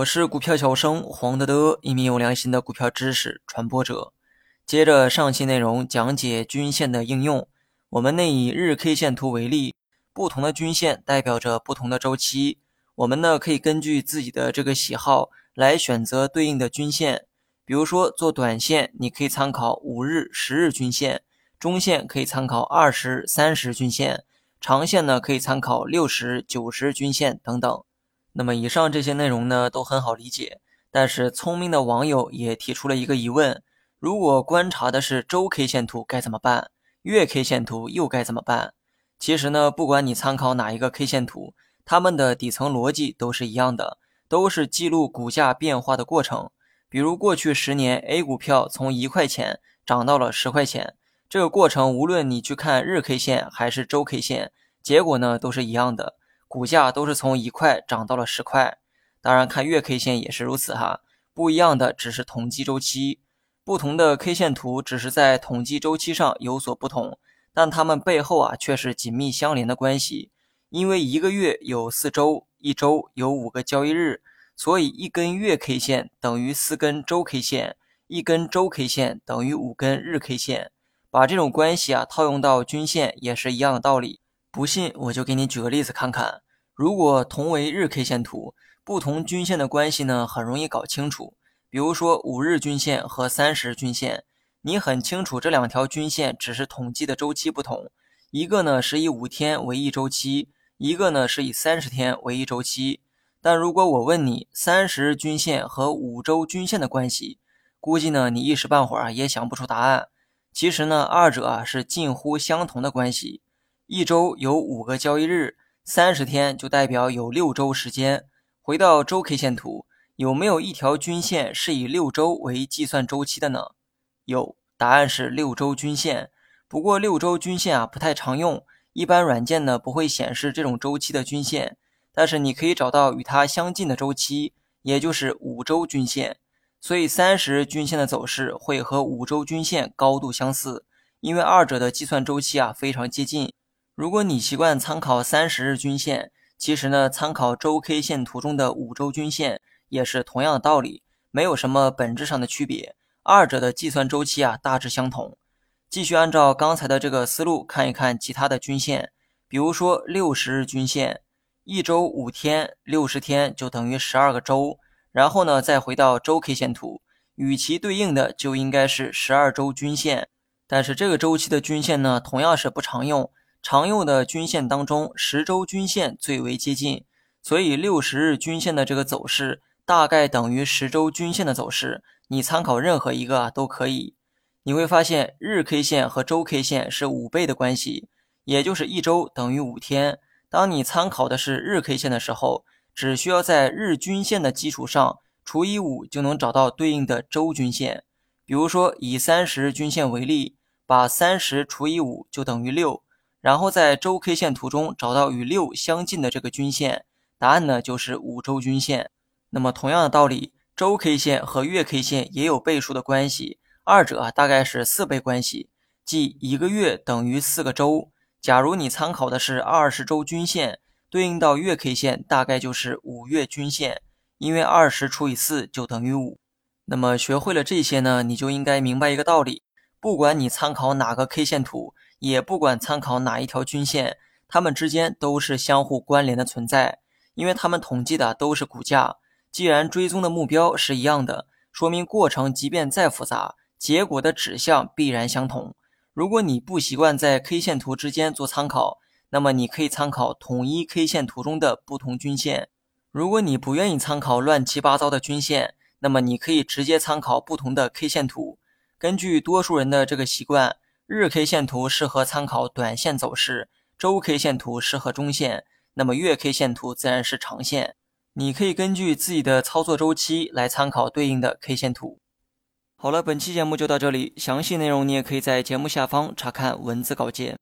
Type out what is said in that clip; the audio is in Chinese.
我是股票小生黄德德，一名有良心的股票知识传播者。接着上期内容讲解均线的应用，我们内以日 K 线图为例，不同的均线代表着不同的周期。我们呢可以根据自己的这个喜好来选择对应的均线。比如说做短线，你可以参考五日、十日均线；中线可以参考二十三十均线；长线呢可以参考六十九十均线等等。那么以上这些内容呢都很好理解，但是聪明的网友也提出了一个疑问：如果观察的是周 K 线图该怎么办？月 K 线图又该怎么办？其实呢，不管你参考哪一个 K 线图，它们的底层逻辑都是一样的，都是记录股价变化的过程。比如过去十年 A 股票从一块钱涨到了十块钱，这个过程无论你去看日 K 线还是周 K 线，结果呢都是一样的。股价都是从一块涨到了十块，当然看月 K 线也是如此哈。不一样的只是统计周期，不同的 K 线图只是在统计周期上有所不同，但它们背后啊却是紧密相连的关系。因为一个月有四周，一周有五个交易日，所以一根月 K 线等于四根周 K 线，一根周 K 线等于五根日 K 线。把这种关系啊套用到均线也是一样的道理。不信，我就给你举个例子看看。如果同为日 K 线图，不同均线的关系呢，很容易搞清楚。比如说五日均线和三十日均线，你很清楚这两条均线只是统计的周期不同，一个呢是以五天为一周期，一个呢是以三十天为一周期。但如果我问你三十日均线和五周均线的关系，估计呢你一时半会儿也想不出答案。其实呢，二者啊是近乎相同的关系。一周有五个交易日，三十天就代表有六周时间。回到周 K 线图，有没有一条均线是以六周为计算周期的呢？有，答案是六周均线。不过六周均线啊不太常用，一般软件呢不会显示这种周期的均线。但是你可以找到与它相近的周期，也就是五周均线。所以三十均线的走势会和五周均线高度相似，因为二者的计算周期啊非常接近。如果你习惯参考三十日均线，其实呢，参考周 K 线图中的五周均线也是同样的道理，没有什么本质上的区别。二者的计算周期啊大致相同。继续按照刚才的这个思路看一看其他的均线，比如说六十日均线，一周五天，六十天就等于十二个周。然后呢，再回到周 K 线图，与其对应的就应该是十二周均线。但是这个周期的均线呢，同样是不常用。常用的均线当中，十周均线最为接近，所以六十日均线的这个走势大概等于十周均线的走势。你参考任何一个啊都可以。你会发现日 K 线和周 K 线是五倍的关系，也就是一周等于五天。当你参考的是日 K 线的时候，只需要在日均线的基础上除以五，就能找到对应的周均线。比如说以三十日均线为例，把三十除以五就等于六。然后在周 K 线图中找到与六相近的这个均线，答案呢就是五周均线。那么同样的道理，周 K 线和月 K 线也有倍数的关系，二者大概是四倍关系，即一个月等于四个周。假如你参考的是二十周均线，对应到月 K 线大概就是五月均线，因为二十除以四就等于五。那么学会了这些呢，你就应该明白一个道理：不管你参考哪个 K 线图。也不管参考哪一条均线，它们之间都是相互关联的存在，因为它们统计的都是股价。既然追踪的目标是一样的，说明过程即便再复杂，结果的指向必然相同。如果你不习惯在 K 线图之间做参考，那么你可以参考统一 K 线图中的不同均线。如果你不愿意参考乱七八糟的均线，那么你可以直接参考不同的 K 线图。根据多数人的这个习惯。日 K 线图适合参考短线走势，周 K 线图适合中线，那么月 K 线图自然是长线。你可以根据自己的操作周期来参考对应的 K 线图。好了，本期节目就到这里，详细内容你也可以在节目下方查看文字稿件。